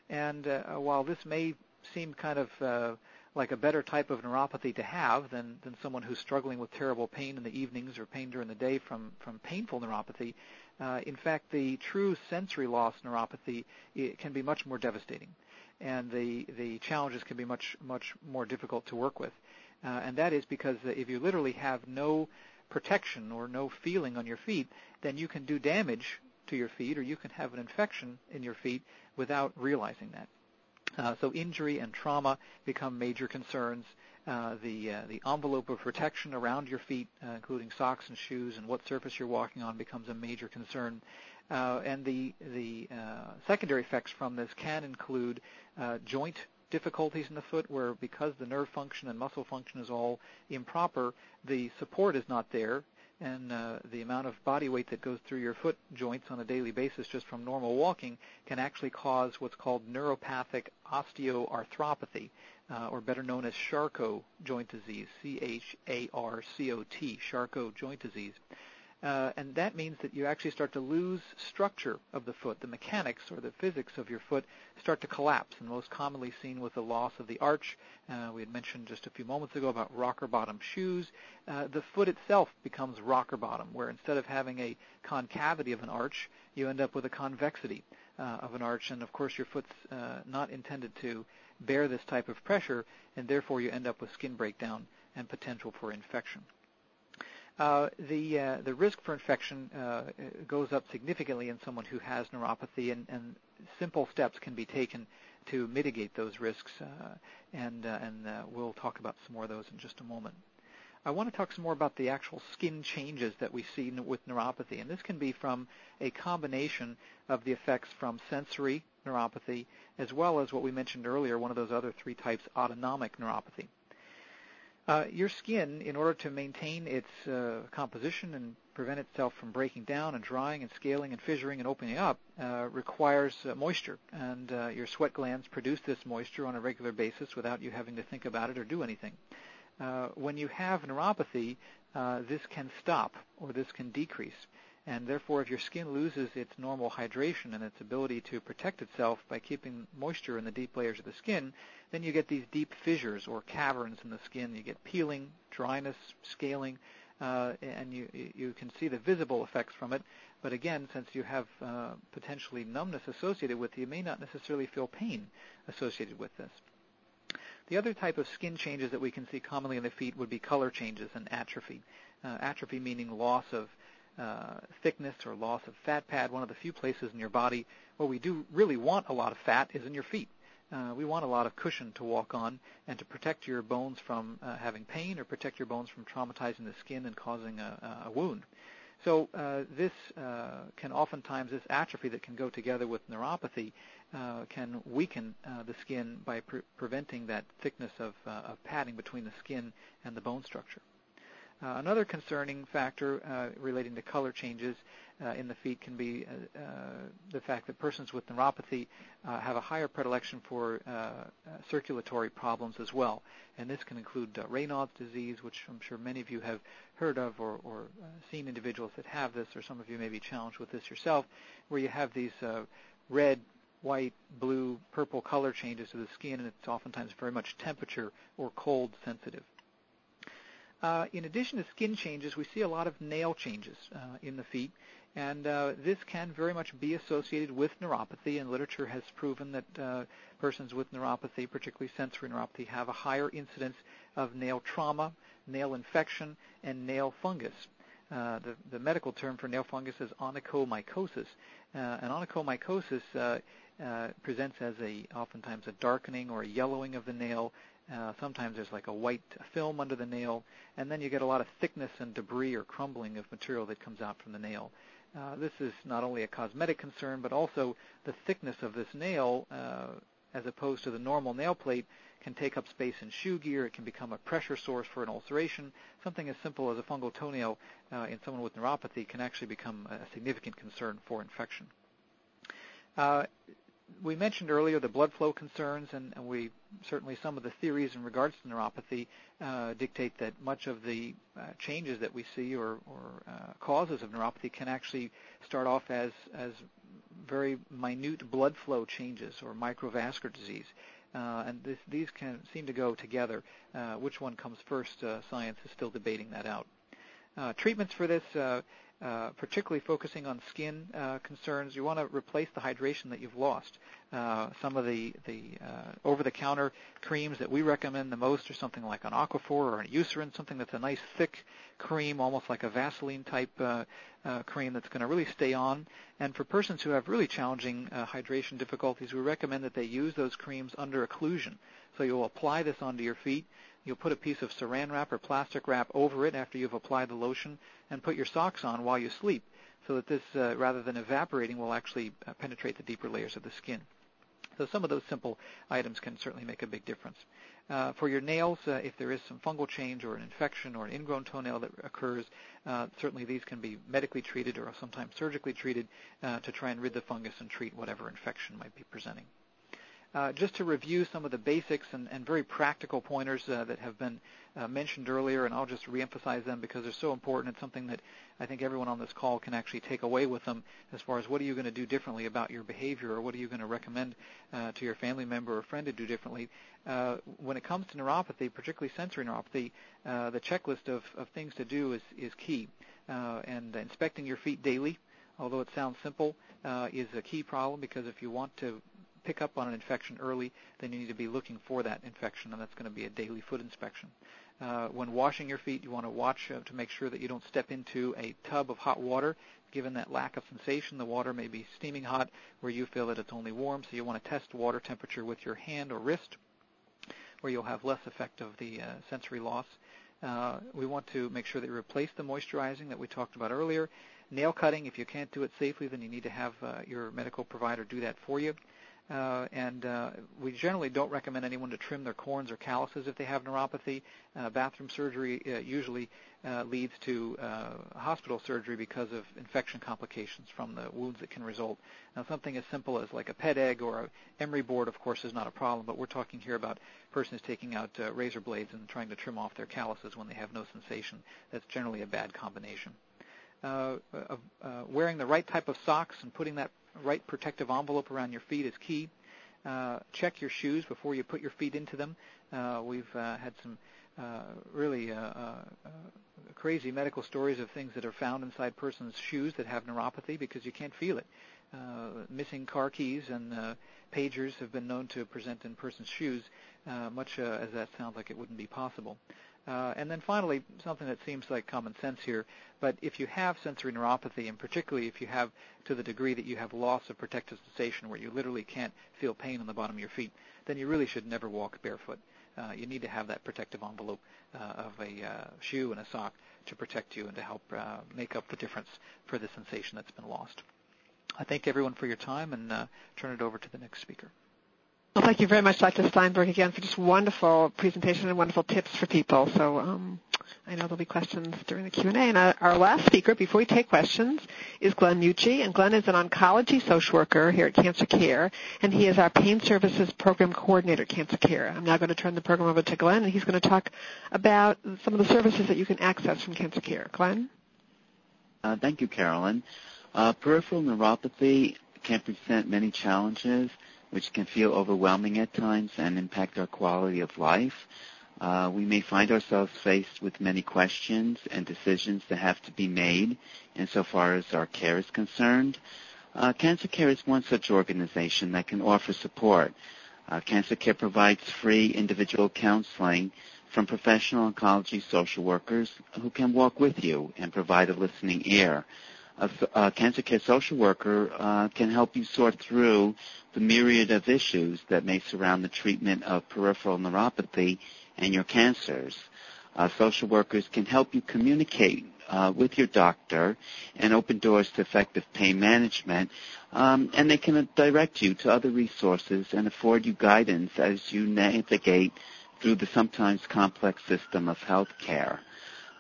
And uh, while this may seem kind of uh, like a better type of neuropathy to have than, than someone who's struggling with terrible pain in the evenings or pain during the day from, from painful neuropathy, uh, in fact, the true sensory loss neuropathy can be much more devastating and the the challenges can be much much more difficult to work with. Uh, and that is because if you literally have no protection or no feeling on your feet, then you can do damage to your feet or you can have an infection in your feet without realizing that. Uh, so injury and trauma become major concerns. Uh, the uh, the envelope of protection around your feet, uh, including socks and shoes, and what surface you're walking on, becomes a major concern. Uh, and the the uh, secondary effects from this can include uh, joint difficulties in the foot, where because the nerve function and muscle function is all improper, the support is not there, and uh, the amount of body weight that goes through your foot joints on a daily basis just from normal walking can actually cause what's called neuropathic osteoarthropathy, uh, or better known as Charcot joint disease, C-H-A-R-C-O-T, Charcot joint disease. Uh, and that means that you actually start to lose structure of the foot. The mechanics or the physics of your foot start to collapse, and most commonly seen with the loss of the arch. Uh, we had mentioned just a few moments ago about rocker bottom shoes. Uh, the foot itself becomes rocker bottom, where instead of having a concavity of an arch, you end up with a convexity uh, of an arch, and of course your foot's uh, not intended to bear this type of pressure, and therefore you end up with skin breakdown and potential for infection. Uh, the uh, the risk for infection uh, goes up significantly in someone who has neuropathy, and, and simple steps can be taken to mitigate those risks, uh, and uh, and we'll talk about some more of those in just a moment. I want to talk some more about the actual skin changes that we see with neuropathy, and this can be from a combination of the effects from sensory neuropathy as well as what we mentioned earlier, one of those other three types, autonomic neuropathy. Uh, your skin, in order to maintain its uh, composition and prevent itself from breaking down and drying and scaling and fissuring and opening up, uh, requires uh, moisture. And uh, your sweat glands produce this moisture on a regular basis without you having to think about it or do anything. Uh, when you have neuropathy, this can stop or this can decrease. And therefore, if your skin loses its normal hydration and its ability to protect itself by keeping moisture in the deep layers of the skin, then you get these deep fissures or caverns in the skin. You get peeling, dryness, scaling, uh, and you you can see the visible effects from it. But again, since you have uh, potentially numbness associated with it, you may not necessarily feel pain associated with this. The other type of skin changes that we can see commonly in the feet would be color changes and atrophy. Uh, atrophy meaning loss of uh, thickness or loss of fat pad, one of the few places in your body where we do really want a lot of fat is in your feet. uh, we want a lot of cushion to walk on and to protect your bones from uh, having pain or protect your bones from traumatizing the skin and causing a, a wound. So uh, this uh, can oftentimes, this atrophy that can go together with neuropathy uh, can weaken uh, the skin by pre- preventing that thickness of, of padding between the skin and the bone structure. Uh, another concerning factor uh, relating to color changes uh, in the feet can be uh, uh, the fact that persons with neuropathy uh, have a higher predilection for circulatory problems as well. And this can include Raynaud's disease, which I'm sure many of you have heard of or, or seen individuals that have this, or some of you may be challenged with this yourself, where you have these red, white, blue, purple color changes to the skin, and it's oftentimes very much temperature or cold sensitive. Uh, in addition to skin changes, we see a lot of nail changes uh, in the feet, and uh, this can very much be associated with neuropathy, and literature has proven that uh, persons with neuropathy, particularly sensory neuropathy, have a higher incidence of nail trauma, nail infection, and nail fungus. Uh, the, the, medical term for nail fungus is onychomycosis. Uh, and onychomycosis presents as a oftentimes a darkening or a yellowing of the nail uh, sometimes there's like a white film under the nail, and then you get a lot of thickness and debris or crumbling of material that comes out from the nail. Uh, this is not only a cosmetic concern, but also the thickness of this nail, uh, as opposed to the normal nail plate, can take up space in shoe gear. It can become a pressure source for an ulceration. Something as simple as a fungal toenail uh, in someone with neuropathy can actually become a significant concern for infection. Uh, we mentioned earlier the blood flow concerns, and, and, we certainly some of the theories in regards to neuropathy uh, dictate that much of the uh, changes that we see or, or uh, causes of neuropathy can actually start off as as very minute blood flow changes or microvascular disease. Uh, and this, these can seem to go together. Uh, which one comes first? Uh, science is still debating that out. treatments for this uh, particularly focusing on skin uh, concerns, you want to replace the hydration that you've lost. Uh, some of the, the uh, over-the-counter creams that we recommend the most are something like an Aquaphor or an Eucerin, something that's a nice thick cream, almost like a Vaseline type uh, uh, cream that's going to really stay on. And for persons who have really challenging hydration difficulties, we recommend that they use those creams under occlusion. So you'll apply this onto your feet. You'll put a piece of saran wrap or plastic wrap over it after you've applied the lotion and put your socks on while you sleep so that this, uh, rather than evaporating, will actually uh, penetrate the deeper layers of the skin. So some of those simple items can certainly make a big difference. Uh, for your nails, uh, if there is some fungal change or an infection or an ingrown toenail that occurs, uh, certainly these can be medically treated or sometimes surgically treated uh, to try and rid the fungus and treat whatever infection might be presenting. Uh, just to review some of the basics and, and very practical pointers uh, that have been uh, mentioned earlier, and I'll just reemphasize them because they're so important. It's something that I think everyone on this call can actually take away with them as far as what are you going to do differently about your behavior or what are you going to recommend uh, to your family member or friend to do differently. Uh, when it comes to neuropathy, particularly sensory neuropathy, uh, the checklist of, of things to do is, is key. and inspecting your feet daily, although it sounds simple, is a key problem because if you want to pick up on an infection early, then you need to be looking for that infection, and that's going to be a daily foot inspection. Uh, when washing your feet, you want to watch uh, to make sure that you don't step into a tub of hot water. Given that lack of sensation, the water may be steaming hot where you feel that it's only warm, so you want to test water temperature with your hand or wrist where you'll have less effect of the uh, sensory loss. Uh, we want to make sure that you replace the moisturizing that we talked about earlier. Nail cutting, if you can't do it safely, then you need to have uh, your medical provider do that for you. Uh, and uh, we generally don't recommend anyone to trim their corns or calluses if they have neuropathy. Uh, bathroom surgery uh, usually uh, leads to uh, hospital surgery because of infection complications from the wounds that can result. Now, something as simple as like a Ped Egg or a emery board, of course, is not a problem, but we're talking here about persons taking out razor blades and trying to trim off their calluses when they have no sensation. That's generally a bad combination. Uh, uh, wearing the right type of socks and putting that right protective envelope around your feet is key. Uh, check your shoes before you put your feet into them. Uh, we've uh, had some uh, really uh, uh, crazy medical stories of things that are found inside persons' shoes that have neuropathy because you can't feel it. missing car keys and pagers have been known to present in persons' shoes, much as that sounds like it wouldn't be possible. Uh, and then finally, something that seems like common sense here, but if you have sensory neuropathy, and particularly if you have to the degree that you have loss of protective sensation where you literally can't feel pain on the bottom of your feet, then you really should never walk barefoot. Uh, you need to have that protective envelope uh, of a uh, shoe and a sock to protect you and to help uh, make up the difference for the sensation that's been lost. I thank everyone for your time and uh, turn it over to the next speaker. Well, thank you very much, Dr. Steinberg, again for just wonderful presentation and wonderful tips for people. So um, I know there'll be questions during the Q&A. And our last speaker, before we take questions, is Glenn Mucci. And Glenn is an oncology social worker here at Cancer Care, and he is our Pain Services Program Coordinator at Cancer Care. I'm now going to turn the program over to Glenn, and he's going to talk about some of the services that you can access from Cancer Care. Glenn? Uh, thank you, Carolyn. Uh, peripheral neuropathy can present many challenges which can feel overwhelming at times and impact our quality of life. Uh, we may find ourselves faced with many questions and decisions that have to be made insofar as our care is concerned. Uh, Cancer Care is one such organization that can offer support. Uh, Cancer Care provides free individual counseling from professional oncology social workers who can walk with you and provide a listening ear a, a cancer care social worker uh, can help you sort through the myriad of issues that may surround the treatment of peripheral neuropathy and your cancers. Uh, social workers can help you communicate uh, with your doctor and open doors to effective pain management, um, and they can direct you to other resources and afford you guidance as you navigate through the sometimes complex system of health care.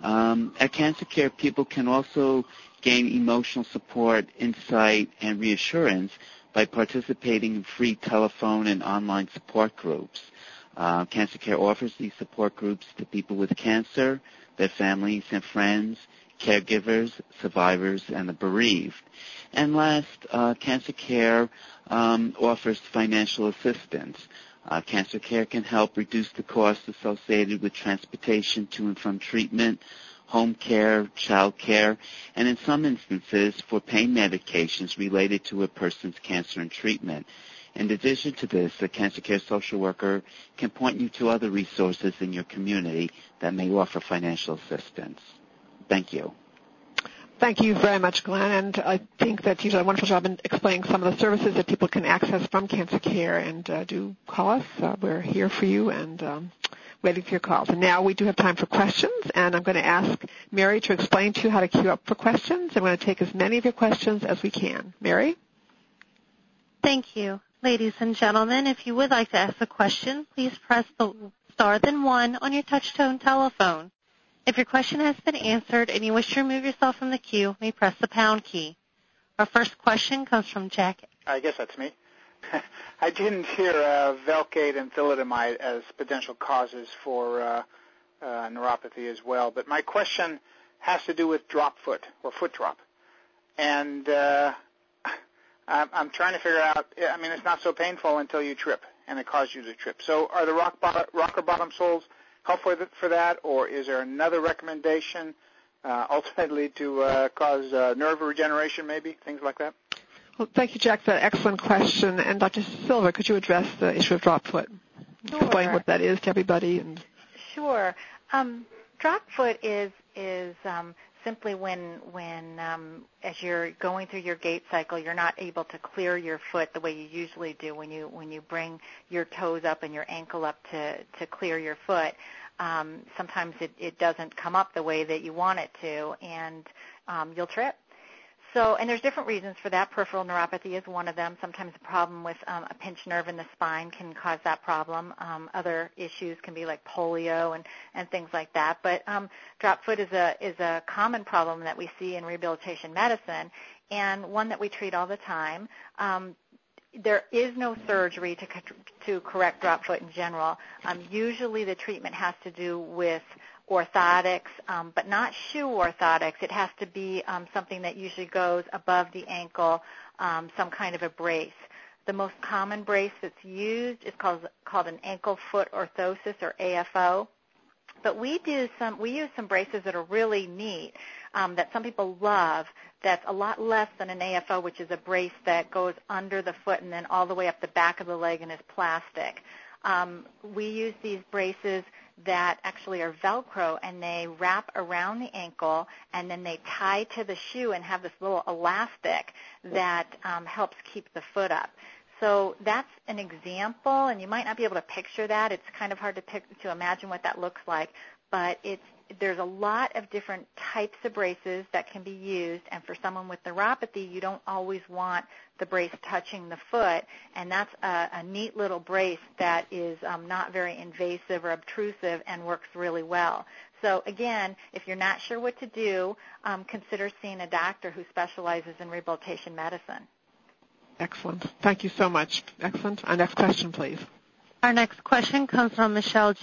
Um, at Cancer Care, people can also gain emotional support, insight, and reassurance by participating in free telephone and online support groups. Uh, cancer Care offers these support groups to people with cancer, their families and friends, caregivers, survivors, and the bereaved. And last, uh, Cancer Care um, offers financial assistance. Uh, cancer Care can help reduce the costs associated with transportation to and from treatment, home care, child care, and in some instances for pain medications related to a person's cancer and treatment. In addition to this, a cancer care social worker can point you to other resources in your community that may offer financial assistance. Thank you. Thank you very much, Glenn. And I think that you did a wonderful job in explaining some of the services that people can access from Cancer Care. And uh, do call us. Uh, we're here for you and um, waiting for your calls. And now we do have time for questions, and I'm going to ask Mary to explain to you how to queue up for questions. I'm going to take as many of your questions as we can. Mary? Thank you. Ladies and gentlemen, if you would like to ask a question, please press the star then one on your touch-tone telephone. If your question has been answered and you wish to remove yourself from the queue, you may press the pound key. Our first question comes from Jack. I guess that's me. *laughs* I didn't hear uh, Velcade and thalidomide as potential causes for uh, uh, neuropathy as well, but my question has to do with drop foot or foot drop, and uh, *laughs* I'm, I'm trying to figure out. I mean, it's not so painful until you trip, and it causes you to trip. So, are the rock bottom, rocker bottom soles helpful for that, or is there another recommendation uh, ultimately to uh, cause uh, nerve regeneration, maybe things like that? Well, thank you, Jack, for that excellent question. And Dr. Silver, could you address the issue of drop foot? Sure. Explain what that is to everybody. And Sure. Um, drop foot is is um, simply when when um, as you're going through your gait cycle, you're not able to clear your foot the way you usually do when you when you bring your toes up and your ankle up to to clear your foot. Um, sometimes it, it doesn't come up the way that you want it to, and um, you'll trip. So, and there's different reasons for that. Peripheral neuropathy is one of them. Sometimes a problem with um, a pinched nerve in the spine can cause that problem. Um, other issues can be like polio and, and things like that. But um, drop foot is a is a common problem that we see in rehabilitation medicine, and one that we treat all the time. Um, there is no surgery to to correct drop foot in general. Um, usually, the treatment has to do with orthotics, um, but not shoe orthotics. It has to be um, something that usually goes above the ankle, um, some kind of a brace. The most common brace that's used is called called an ankle foot orthosis or AFO. But we do some we use some braces that are really neat um, that some people love. That's a lot less than an AFO, which is a brace that goes under the foot and then all the way up the back of the leg and is plastic. Um, we use these braces that actually are Velcro and they wrap around the ankle and then they tie to the shoe and have this little elastic that um, helps keep the foot up. So that's an example, and you might not be able to picture that. It's kind of hard to pick, to imagine what that looks like, but it's there's a lot of different types of braces that can be used, and for someone with neuropathy, you don't always want the brace touching the foot, and that's a, a neat little brace that is um, not very invasive or obtrusive and works really well. So again, if you're not sure what to do, um, consider seeing a doctor who specializes in rehabilitation medicine. Excellent. Thank you so much. Excellent. Our next question, please. Our next question comes from Michelle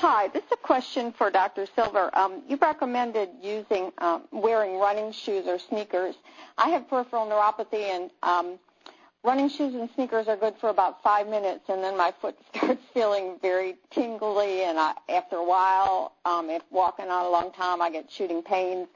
Hi, this is a question for Dr. Silver. Um, you recommended using um, wearing running shoes or sneakers. I have peripheral neuropathy, and um, running shoes and sneakers are good for about five minutes, and then my foot *laughs* starts feeling very tingly, and I, after a while, um, if walking on a long time, I get shooting pains.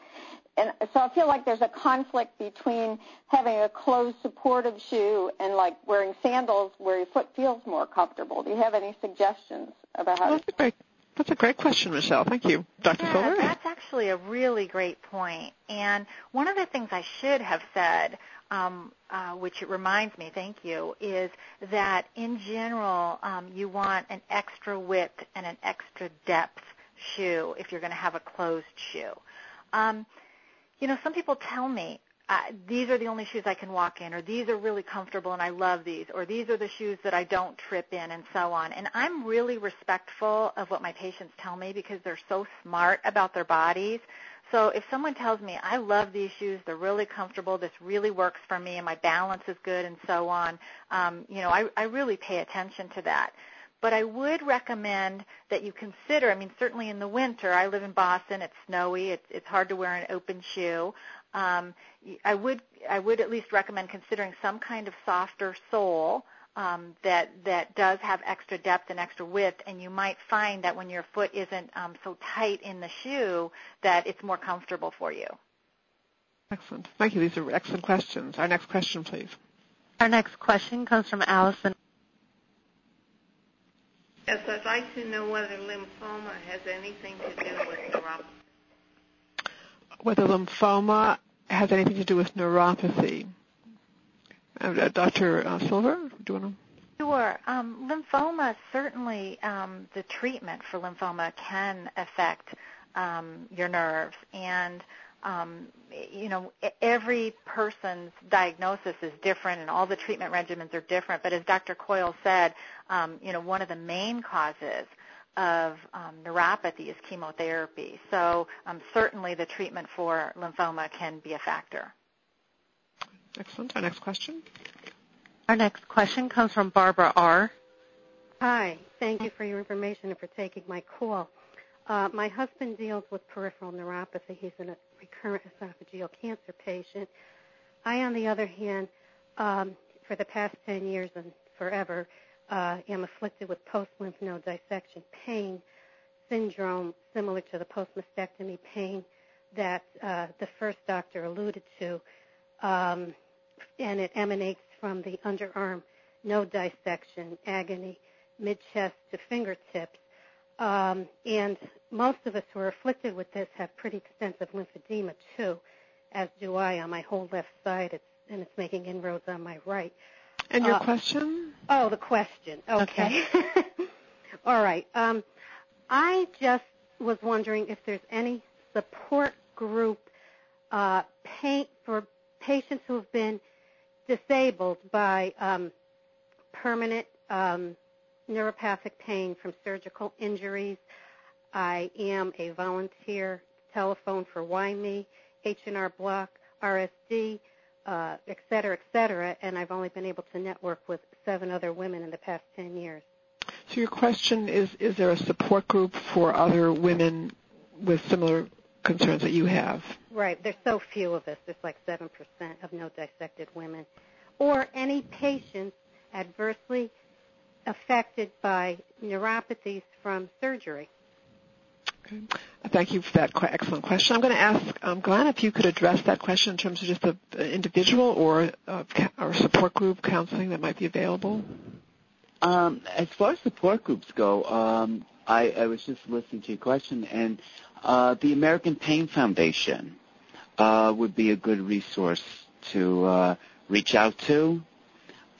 And so I feel like there's a conflict between having a closed supportive shoe and like wearing sandals where your foot feels more comfortable. Do you have any suggestions about how well, to that's a great question, Michelle. Thank you. Dr. Yeah, Silver? That's actually a really great point. And one of the things I should have said, um, uh, which it reminds me, thank you, is that in general, um, you want an extra width and an extra depth shoe if you're going to have a closed shoe. Um, you know, some people tell me, these are the only shoes I can walk in, or these are really comfortable and I love these, or these are the shoes that I don't trip in, and so on. And I'm really respectful of what my patients tell me because they're so smart about their bodies. So if someone tells me, I love these shoes, they're really comfortable, this really works for me, and my balance is good, and so on, um, you know, I, I really pay attention to that. But I would recommend that you consider, I mean, certainly in the winter, I live in Boston, it's snowy, it's, it's hard to wear an open shoe um, I would I would at least recommend considering some kind of softer sole um, that that does have extra depth and extra width, and you might find that when your foot isn't um, so tight in the shoe, that it's more comfortable for you. Excellent. Thank you. These are excellent questions. Our next question, please. Our next question comes from Allison. Yes, I'd like to know whether lymphoma has anything to do with neuropathy whether lymphoma has anything to do with neuropathy. Uh, Dr. Uh, Silver, do you want to? Sure. Um, lymphoma, certainly um, the treatment for lymphoma can affect um, your nerves. And, um, you know, every person's diagnosis is different and all the treatment regimens are different. But as Dr. Coyle said, um, you know, one of the main causes of um, neuropathy is chemotherapy. So um, certainly the treatment for lymphoma can be a factor. Excellent. Our next question. Our next question comes from Barbara R. Hi. Thank you for your information and for taking my call. Uh, my husband deals with peripheral neuropathy. He's a recurrent esophageal cancer patient. I, on the other hand, um, for the past 10 years and forever, uh, am afflicted with post-lymph node dissection pain syndrome similar to the post-mastectomy pain that uh, the first doctor alluded to, um, and it emanates from the underarm node dissection, agony, mid-chest to fingertips. Um, and most of us who are afflicted with this have pretty extensive lymphedema too, as do I on my whole left side, it's, and it's making inroads on my right. And your uh, question? Oh, the question. Okay. okay. *laughs* All right. Um, I just was wondering if there's any support group uh, for patients who have been disabled by um, permanent um, neuropathic pain from surgical injuries. I am a volunteer telephone for WIME, H&R Block, RSD, uh, et cetera, et cetera, and I've only been able to network with seven other women in the past 10 years. So your question is, is there a support group for other women with similar concerns that you have? Right. There's so few of us. There's like 7% of node dissected women. Or any patients adversely affected by neuropathies from surgery. Okay. Thank you for that excellent question. I'm going to ask um, Glenn if you could address that question in terms of just the individual or uh, or support group counseling that might be available. Um, as far as support groups go, um, I, was just listening to your question, and uh, the American Pain Foundation uh, would be a good resource to reach out to.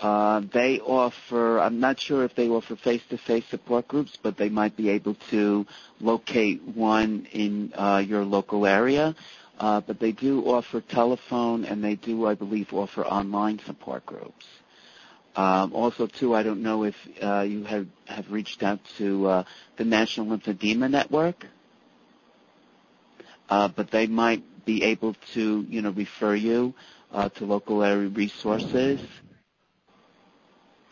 Uh, they offer, I'm not sure if they offer face-to-face support groups, but they might be able to locate one in uh, your local area. Uh, but they do offer telephone and they do, I believe, offer online support groups. Um, also, too, I don't know if uh, you have, have reached out to uh, the National Lymphedema Network, but they might be able to, you know, refer you to local area resources.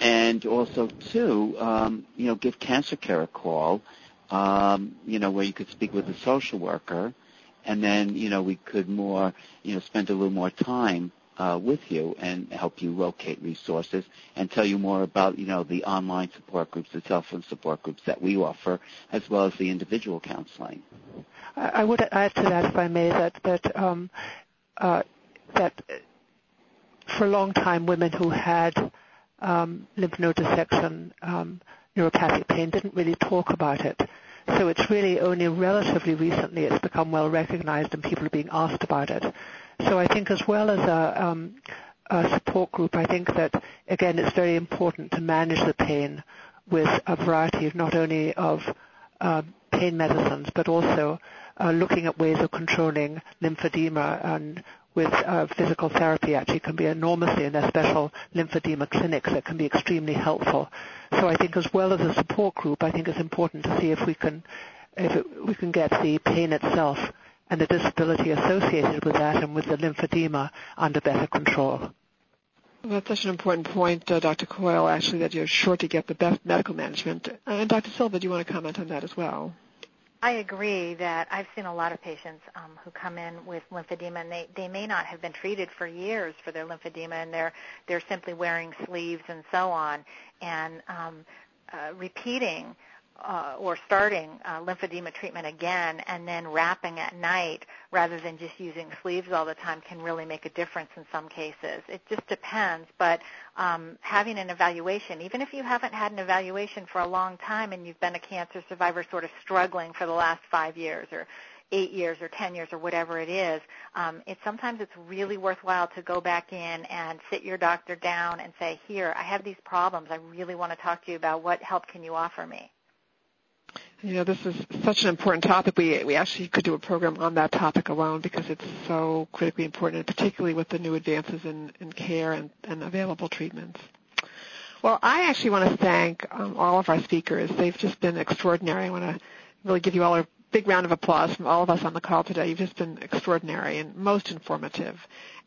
And also, too, um, you know, give Cancer Care a call, um, you know, where you could speak with a social worker, and then, you know, we could more, you know, spend a little more time uh, with you and help you locate resources and tell you more about, you know, the online support groups, the telephone support groups that we offer, as well as the individual counseling. I would add to that, if I may, that that um, uh, that for a long time, women who had um, lymph node dissection, um, neuropathic pain, didn't really talk about it. So it's really only relatively recently it's become well recognized and people are being asked about it. So I think as well as a, um, a support group, I think that again it's very important to manage the pain with a variety of not only of uh, pain medicines but also uh, looking at ways of controlling lymphedema and with uh, physical therapy actually can be enormously in their special lymphedema clinics that can be extremely helpful. So I think as well as a support group, I think it's important to see if we can if it, we can get the pain itself and the disability associated with that and with the lymphedema under better control. Well, that's such an important point, uh, Dr. Coyle, actually, that you're sure to get the best medical management. And Dr. Silver, do you want to comment on that as well? I agree that I've seen a lot of patients um, who come in with lymphedema, and they, they may not have been treated for years for their lymphedema, and they're they're simply wearing sleeves and so on, and um, uh, repeating uh, or starting uh, lymphedema treatment again and then wrapping at night rather than just using sleeves all the time can really make a difference in some cases. It just depends, but um, having an evaluation, even if you haven't had an evaluation for a long time and you've been a cancer survivor sort of struggling for the last five years or eight years or ten years or whatever it is, um, it sometimes it's really worthwhile to go back in and sit your doctor down and say, here, I have these problems. I really want to talk to you about what help can you offer me. You know, this is such an important topic. We we actually could do a program on that topic alone because it's so critically important, and particularly with the new advances in, in care and, and available treatments. Well, I actually want to thank um, all of our speakers. They've just been extraordinary. I want to really give you all a big round of applause from all of us on the call today. You've just been extraordinary and most informative.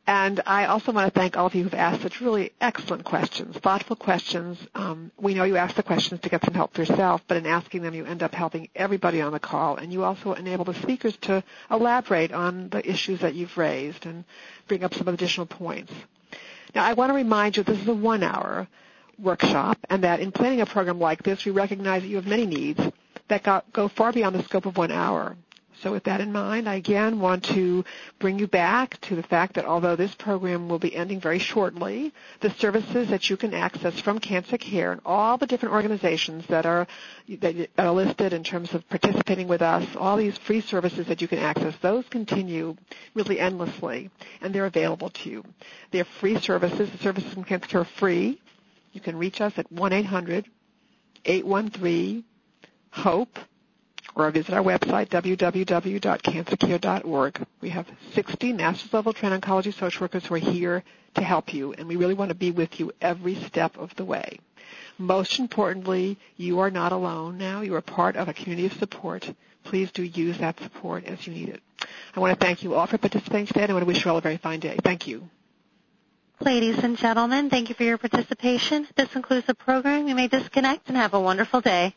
And I also want to thank all of you who've asked such really excellent questions, thoughtful questions. Um, we know you ask the questions to get some help for yourself, but in asking them, you end up helping everybody on the call, and you also enable the speakers to elaborate on the issues that you've raised and bring up some additional points. Now, I want to remind you this is a one-hour workshop, and that in planning a program like this, we recognize that you have many needs that go far beyond the scope of one hour. So with that in mind, I again want to bring you back to the fact that although this program will be ending very shortly, the services that you can access from Cancer Care and all the different organizations that are that are listed in terms of participating with us, all these free services that you can access, those continue really endlessly, and they're available to you. They're free services. The services from Cancer Care are free. You can reach us at 1-800-813-HOPE or visit our website, www.cancercare.org. We have 60 master's level trained oncology social workers who are here to help you, and we really want to be with you every step of the way. Most importantly, you are not alone now. You are part of a community of support. Please do use that support as you need it. I want to thank you all for participating today, and I want to wish you all a very fine day. Thank you. Ladies and gentlemen, thank you for your participation. This concludes the program. You may disconnect and have a wonderful day.